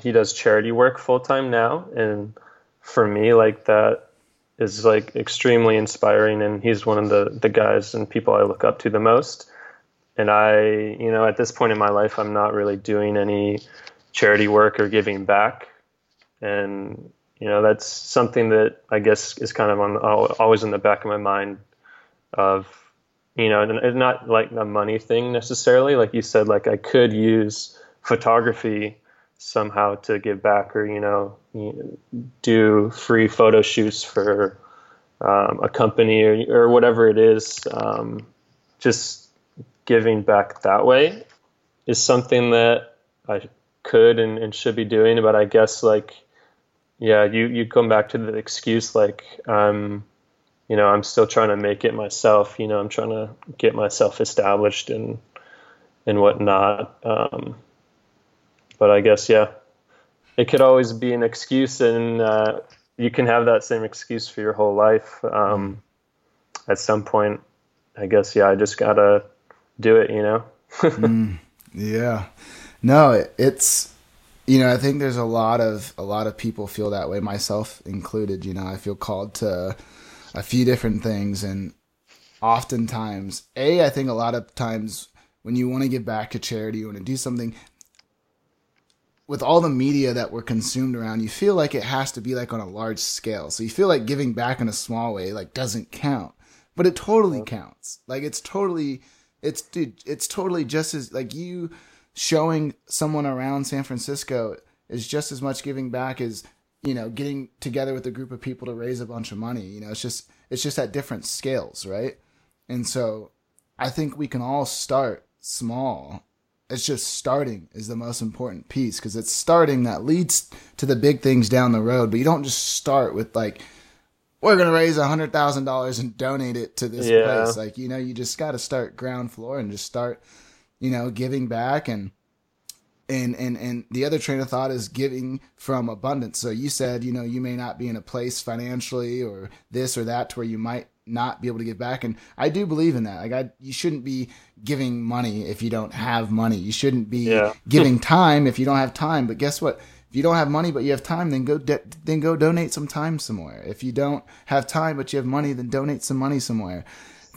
he does charity work full time now, and for me, like that is like extremely inspiring, and he's one of the the guys and people I look up to the most. And I, you know, at this point in my life, I'm not really doing any charity work or giving back, and you know that's something that I guess is kind of on always in the back of my mind of you know, and not like a money thing necessarily. Like you said, like I could use photography somehow to give back, or you know, do free photo shoots for um, a company or or whatever it is. Um, just giving back that way is something that I could and, and should be doing. But I guess like, yeah, you you come back to the excuse like. Um, you know, I'm still trying to make it myself. You know, I'm trying to get myself established and and whatnot. Um, but I guess yeah, it could always be an excuse, and uh, you can have that same excuse for your whole life. Um, at some point, I guess yeah, I just gotta do it. You know. <laughs> mm, yeah. No, it's you know I think there's a lot of a lot of people feel that way, myself included. You know, I feel called to a few different things and oftentimes a i think a lot of times when you want to give back to charity you want to do something with all the media that we're consumed around you feel like it has to be like on a large scale so you feel like giving back in a small way like doesn't count but it totally counts like it's totally it's dude it's totally just as like you showing someone around san francisco is just as much giving back as you know, getting together with a group of people to raise a bunch of money. You know, it's just it's just at different scales, right? And so I think we can all start small. It's just starting is the most important piece because it's starting that leads to the big things down the road. But you don't just start with like, we're gonna raise a hundred thousand dollars and donate it to this yeah. place. Like, you know, you just got to start ground floor and just start, you know, giving back and and and and the other train of thought is giving from abundance. So you said you know you may not be in a place financially or this or that to where you might not be able to give back. And i do believe in that. Like I, you shouldn't be giving money if you don't have money. You shouldn't be yeah. giving time if you don't have time. But guess what? If you don't have money but you have time then go de- then go donate some time somewhere. If you don't have time but you have money then donate some money somewhere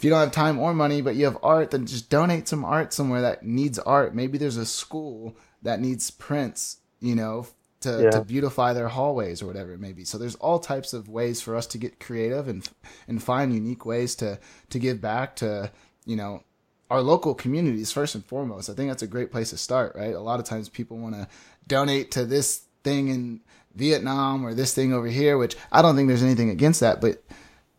you don't have time or money, but you have art, then just donate some art somewhere that needs art. Maybe there's a school that needs prints, you know, to, Yeah. to beautify their hallways or whatever it may be. So there's all types of ways for us to get creative and and find unique ways to to give back to you know our local communities first and foremost. I think that's a great place to start, right? A lot of times people want to donate to this thing in Vietnam or this thing over here, which I don't think there's anything against that, but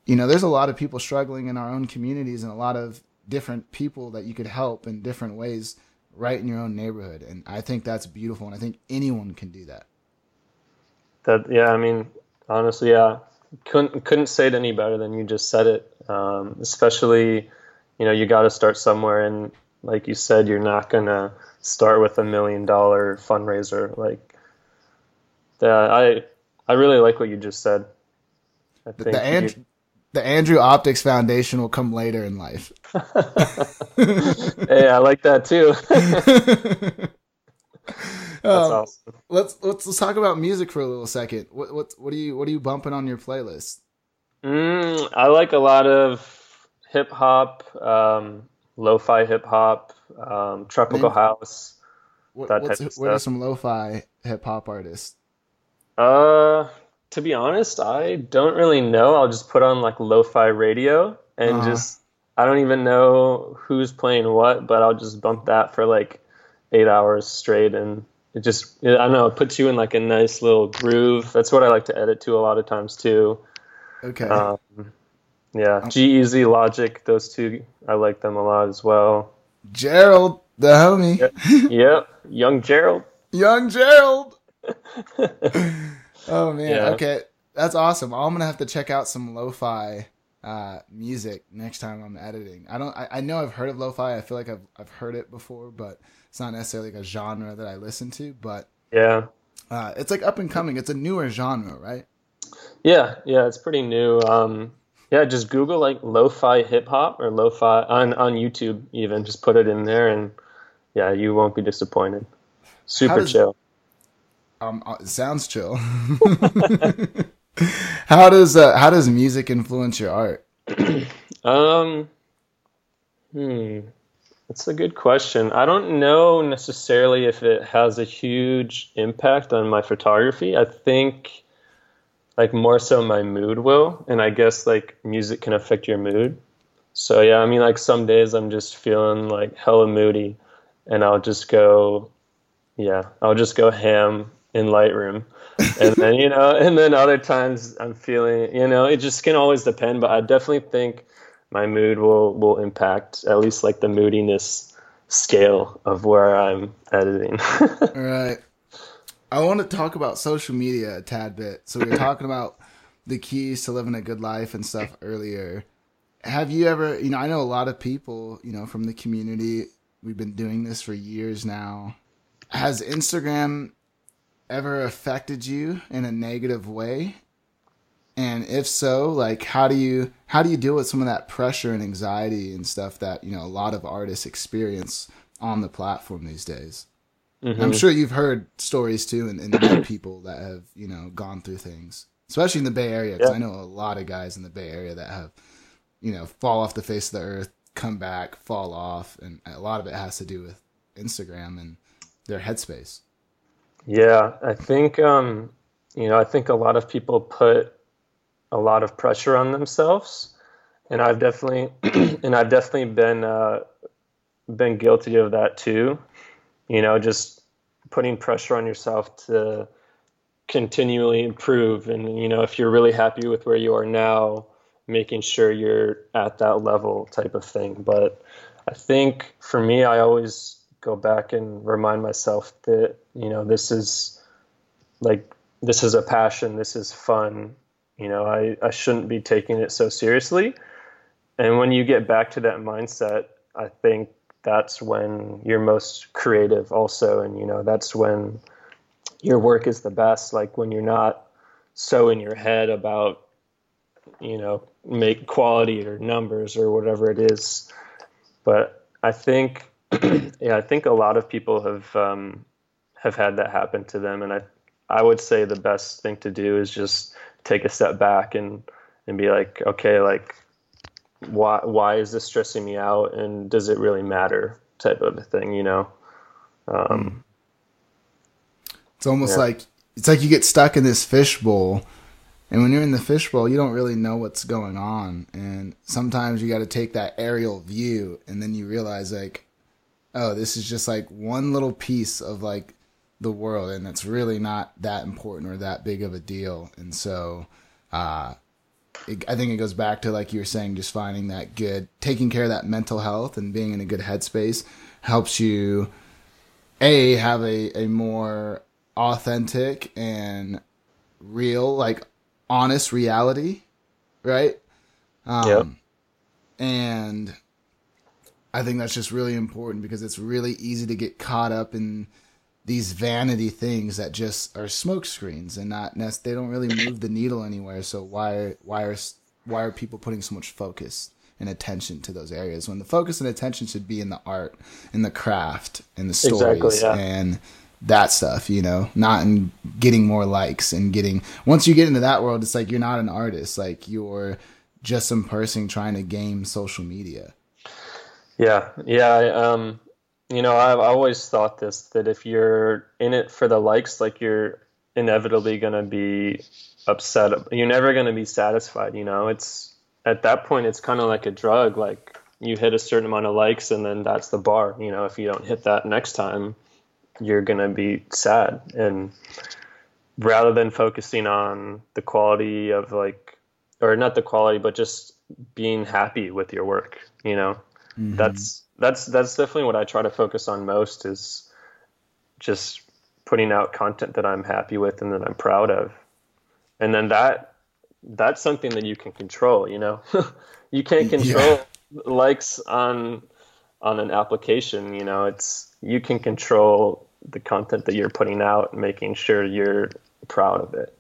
you know, there's a lot of people struggling in our own communities and a lot of different people that you could help in different ways right in your own neighborhood. And I think that's beautiful and I think anyone can do that. That yeah, I mean, honestly, yeah, couldn't couldn't say it any better than you just said it. Um, especially, you know, you got to start somewhere, and like you said, you're not gonna start with a million dollar fundraiser. Like, yeah, I I really like what you just said. I think the, you- And- the Andrew Optics Foundation will come later in life. <laughs> hey, I like that too. <laughs> That's Um, awesome. let's let's let's talk about music for a little second. What what what are you what are you bumping on your playlist? Mm, I like a lot of hip hop, um, lo-fi hip hop, um, tropical Name- house. What, That type of what are some lo-fi hip hop artists? Uh, to be honest, I don't really know. I'll just put on like lo-fi radio and Uh-huh. just I don't even know who's playing what, but I'll just bump that for like eight hours straight, and it just I don't know. It puts you in like a nice little groove. That's what I like to edit to a lot of times too. Okay. Um, yeah, G-Eazy Logic, those two I like them a lot as well. Gerald, the homie. yep, Young Gerald. <laughs> Young Gerald. <laughs> oh man. Yeah. Okay. That's awesome. I'm gonna have to check out some lo-fi uh, music next time I'm editing. I don't. I, I know I've heard of lo-fi. I feel like I've I've heard it before, but it's not necessarily like a genre that I listen to. But Yeah, uh, it's like up and coming. It's a newer genre, right? yeah, yeah. It's pretty new. Um, yeah, just Google like lo-fi hip hop or lo-fi on on YouTube. Even just put it in there, and yeah, you won't be disappointed. Super does- chill. Um, uh, it sounds chill. <laughs> how does uh, how does music influence your art? <clears throat> Um, hmm, that's a good question. I don't know necessarily if it has a huge impact on my photography. I think, like, more so my mood will, and I guess like music can affect your mood. So yeah, I mean, like some days I'm just feeling like hella moody, and I'll just go, yeah, I'll just go ham in Lightroom. and then you know and then other times i'm feeling you know it just can always depend but i definitely think my mood will will impact at least like the moodiness scale of where i'm editing All <laughs> right. I want to talk about social media a tad bit. So we were talking about the keys to living a good life and stuff earlier. Have you ever, you know, I know a lot of people, you know, from the community. We've been doing this for years now. Has Instagram ever affected you in a negative way? And if so, like how do you how do you deal with some of that pressure and anxiety and stuff that, you know, a lot of artists experience on the platform these days? Mm-hmm. I'm sure you've heard stories too, and, and met people that have you know gone through things, especially in the Bay Area. Because Yeah. I know a lot of guys in the Bay Area that have, you know, fall off the face of the earth, come back, fall off, and a lot of it has to do with Instagram and their headspace. Yeah, I think um, you know, I think a lot of people put a lot of pressure on themselves, and I've definitely <clears throat> and I've definitely been uh, been guilty of that too. You know, just putting pressure on yourself to continually improve, and you know, if you're really happy with where you are now, making sure you're at that level type of thing. But I think for me, I always go back and remind myself that you know this is like this is a passion this is fun. You know i, I shouldn't be taking it so seriously. And when you get back to that mindset i think that's when you're most creative also. And you know that's when your work is the best like when you're not so in your head about you know make quality or numbers or whatever it is. But i think <clears throat> yeah, I think a lot of people have um, have had that happen to them, and I I would say the best thing to do is just take a step back and and be like, okay, like why why is this stressing me out? And does it really matter type of a thing you know? Um, it's almost yeah. like it's like you get stuck in this fishbowl. And when you're in the fishbowl you don't really know what's going on. And sometimes you got to take that aerial view and then you realize like oh this is just like one little piece of like the world and it's really not that important or that big of a deal and so uh it, I think it goes back to like you were saying, just finding that good, taking care of that mental health and being in a good headspace helps you a have a a more authentic and real, like honest reality, right? Um, yep. And I think that's just really important because it's really easy to get caught up in these vanity things that just are smoke screens and not they don't really move the needle anywhere. So why why are why are people putting so much focus and attention to those areas when the focus and attention should be in the art, in the craft, in the stories, exactly, yeah. and that stuff, you know, not in getting more likes and getting. Once you get into that world, it's like you're not an artist, like you're just some person trying to game social media. Yeah, yeah. Um, you know, I've always thought this that if you're in it for the likes, like you're inevitably going to be upset. You're never going to be satisfied. You know, it's at that point, it's kind of like a drug. Like you hit a certain amount of likes, and then that's the bar. You know, if you don't hit that next time, you're going to be sad. And rather than focusing on the quality of like, or not the quality, but just being happy with your work, you know, mm-hmm. that's that's that's definitely what I try to focus on most is just putting out content that I'm happy with and that I'm proud of. And then that that's something that you can control, you know. <laughs> you can't control yeah. likes on on an application, you know. It's you can control the content that you're putting out and making sure you're proud of it.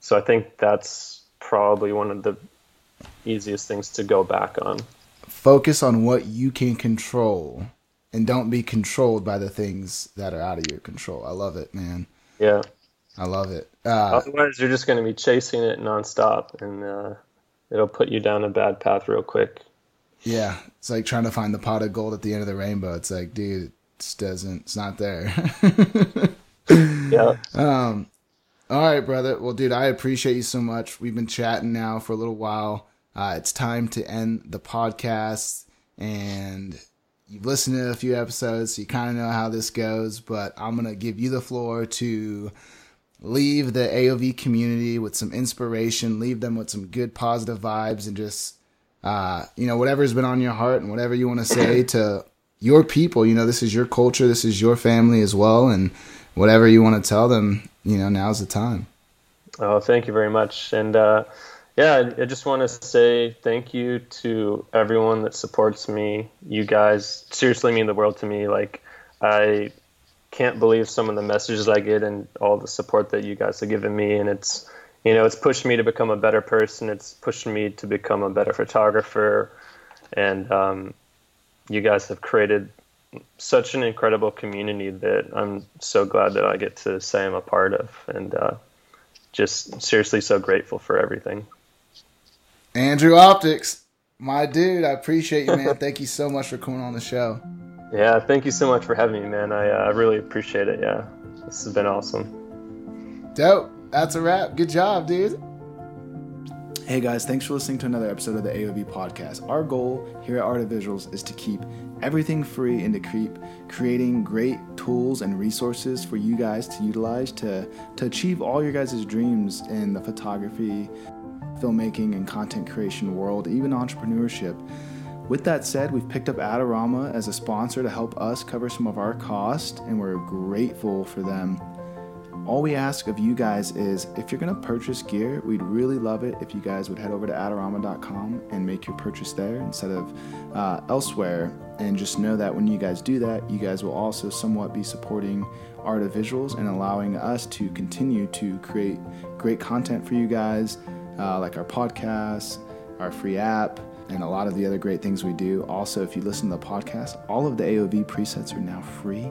So I think that's probably one of the easiest things to go back on focus on what you can control and don't be controlled by the things that are out of your control. I love it, man. Yeah. I love it. Uh, Otherwise, you're just going to be chasing it nonstop, and uh, it'll put you down a bad path real quick. Yeah, it's like trying to find the pot of gold at the end of the rainbow. It's like, dude, it doesn't. It's not there. <laughs> yeah. <laughs> Um. All right, brother. Well, dude, I appreciate you so much. We've been chatting now for a little while. Uh, it's time to end the podcast, and you've listened to a few episodes, so you kind of know how this goes. But I'm gonna give you the floor to leave the AOV community with some inspiration, leave them with some good positive vibes, and just uh, you know whatever's been on your heart and whatever you want to say <clears throat> to your people. You know, this is your culture, this is your family as well, and whatever you want to tell them, you know, now's the time. Oh, thank you very much, and. Uh yeah, I just want to say thank you to everyone that supports me. You guys seriously mean the world to me. Like, I can't believe some of the messages I get and all the support that you guys have given me. And it's, you know, it's pushed me to become a better person. It's pushed me to become a better photographer. And um, you guys have created such an incredible community that I'm so glad that I get to say I'm a part of. And uh, just seriously so grateful for everything. Andrew Optics, my dude, I appreciate you, man. <laughs> thank you so much for coming on the show. Yeah, thank you so much for having me, man. I uh, really appreciate it. Yeah, this has been awesome. Dope. That's a wrap. Good job, dude. Hey guys, thanks for listening to another episode of the AOV podcast. Our goal here at Art of Visuals is to keep everything free and to keep creating great tools and resources for you guys to utilize to, to achieve all your guys' dreams in the photography, filmmaking and content creation world, even entrepreneurship. With that said, we've picked up Adorama as a sponsor to help us cover some of our cost, and we're grateful for them. All we ask of you guys is if you're going to purchase gear, we'd really love it if you guys would head over to adorama.com and make your purchase there instead of uh, elsewhere. And just know that when you guys do that, you guys will also somewhat be supporting Art of Visuals and allowing us to continue to create great content for you guys uh, like our podcasts, our free app, and a lot of the other great things we do. Also, if you listen to the podcast, all of the AOV presets are now free.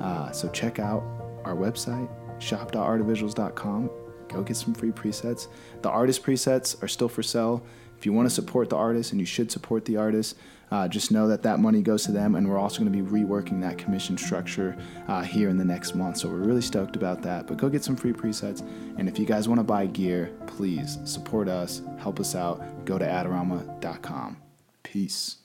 Uh, so check out our website, shop.artofvisuals.com. go get some free presets. The artist presets are still for sale. If you want to support the artist, and you should support the artist, uh, just know that that money goes to them, and we're also going to be reworking that commission structure uh, here in the next month. So we're really stoked about that. But go get some free presets, and if you guys want to buy gear, please support us, help us out. Go to Adorama.com. Peace.